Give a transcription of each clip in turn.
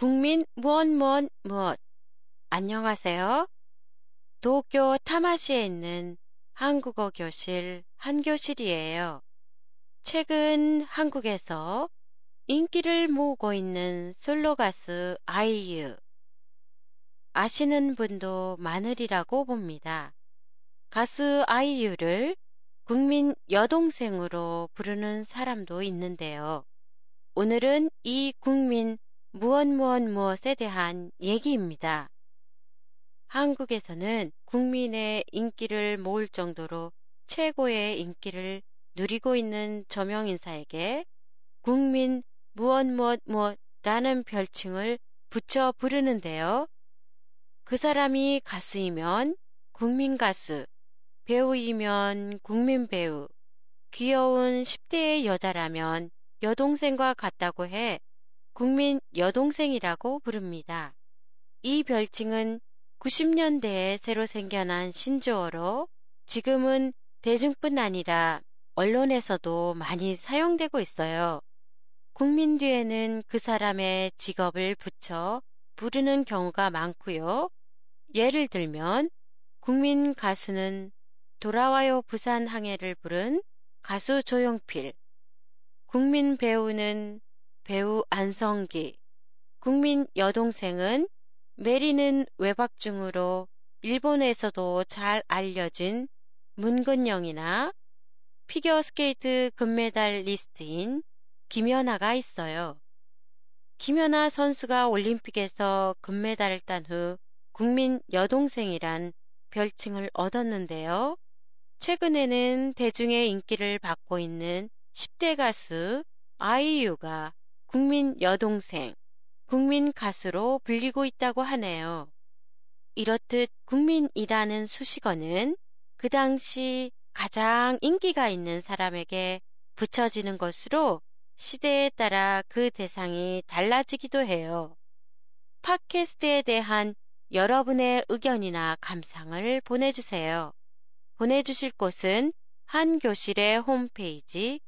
국민 무엇 무엇 무엇 안녕하세요. 도쿄 타마시에 있는 한국어 교실 한 교실이에요. 최근 한국에서 인기를 모으고 있는 솔로 가수 아이유. 아시는 분도 많으리라고 봅니다. 가수 아이유를 국민 여동생으로 부르는 사람도 있는데요. 오늘은 이 국민 무엇 무엇 무엇에 대한 얘기입니다. 한국에서는 국민의 인기를 모을 정도로 최고의 인기를 누리고 있는 저명 인사에게 국민 무엇 무엇 무엇라는 별칭을 붙여 부르는데요. 그 사람이 가수이면 국민 가수, 배우이면 국민 배우, 귀여운 10대의 여자라면 여동생과 같다고 해 국민 여동생이라고 부릅니다. 이 별칭은 90년대에 새로 생겨난 신조어로 지금은 대중뿐 아니라 언론에서도 많이 사용되고 있어요. 국민 뒤에는 그 사람의 직업을 붙여 부르는 경우가 많고요. 예를 들면 국민 가수는 돌아와요 부산항에를 부른 가수 조용필, 국민 배우는 배우 안성기, 국민 여동생은 메리는 외박 중으로 일본에서도 잘 알려진 문근영이나 피겨스케이트 금메달리스트인 김연아가 있어요. 김연아 선수가 올림픽에서 금메달을 딴 후 국민 여동생이란 별칭을 얻었는데요. 최근에는 대중의 인기를 받고 있는 10대 가수 아이유가 국민 여동생, 국민 가수로 불리고 있다고 하네요. 이렇듯 국민이라는 수식어는 그 당시 가장 인기가 있는 사람에게 붙여지는 것으로 시대에 따라 그 대상이 달라지기도 해요. 팟캐스트에 대한 여러분의 의견이나 감상을 보내주세요. 보내주실 곳은 한교실의 홈페이지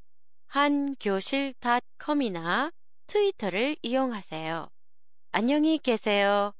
한교실.com이나 트위터를 이용하세요. 안녕히 계세요.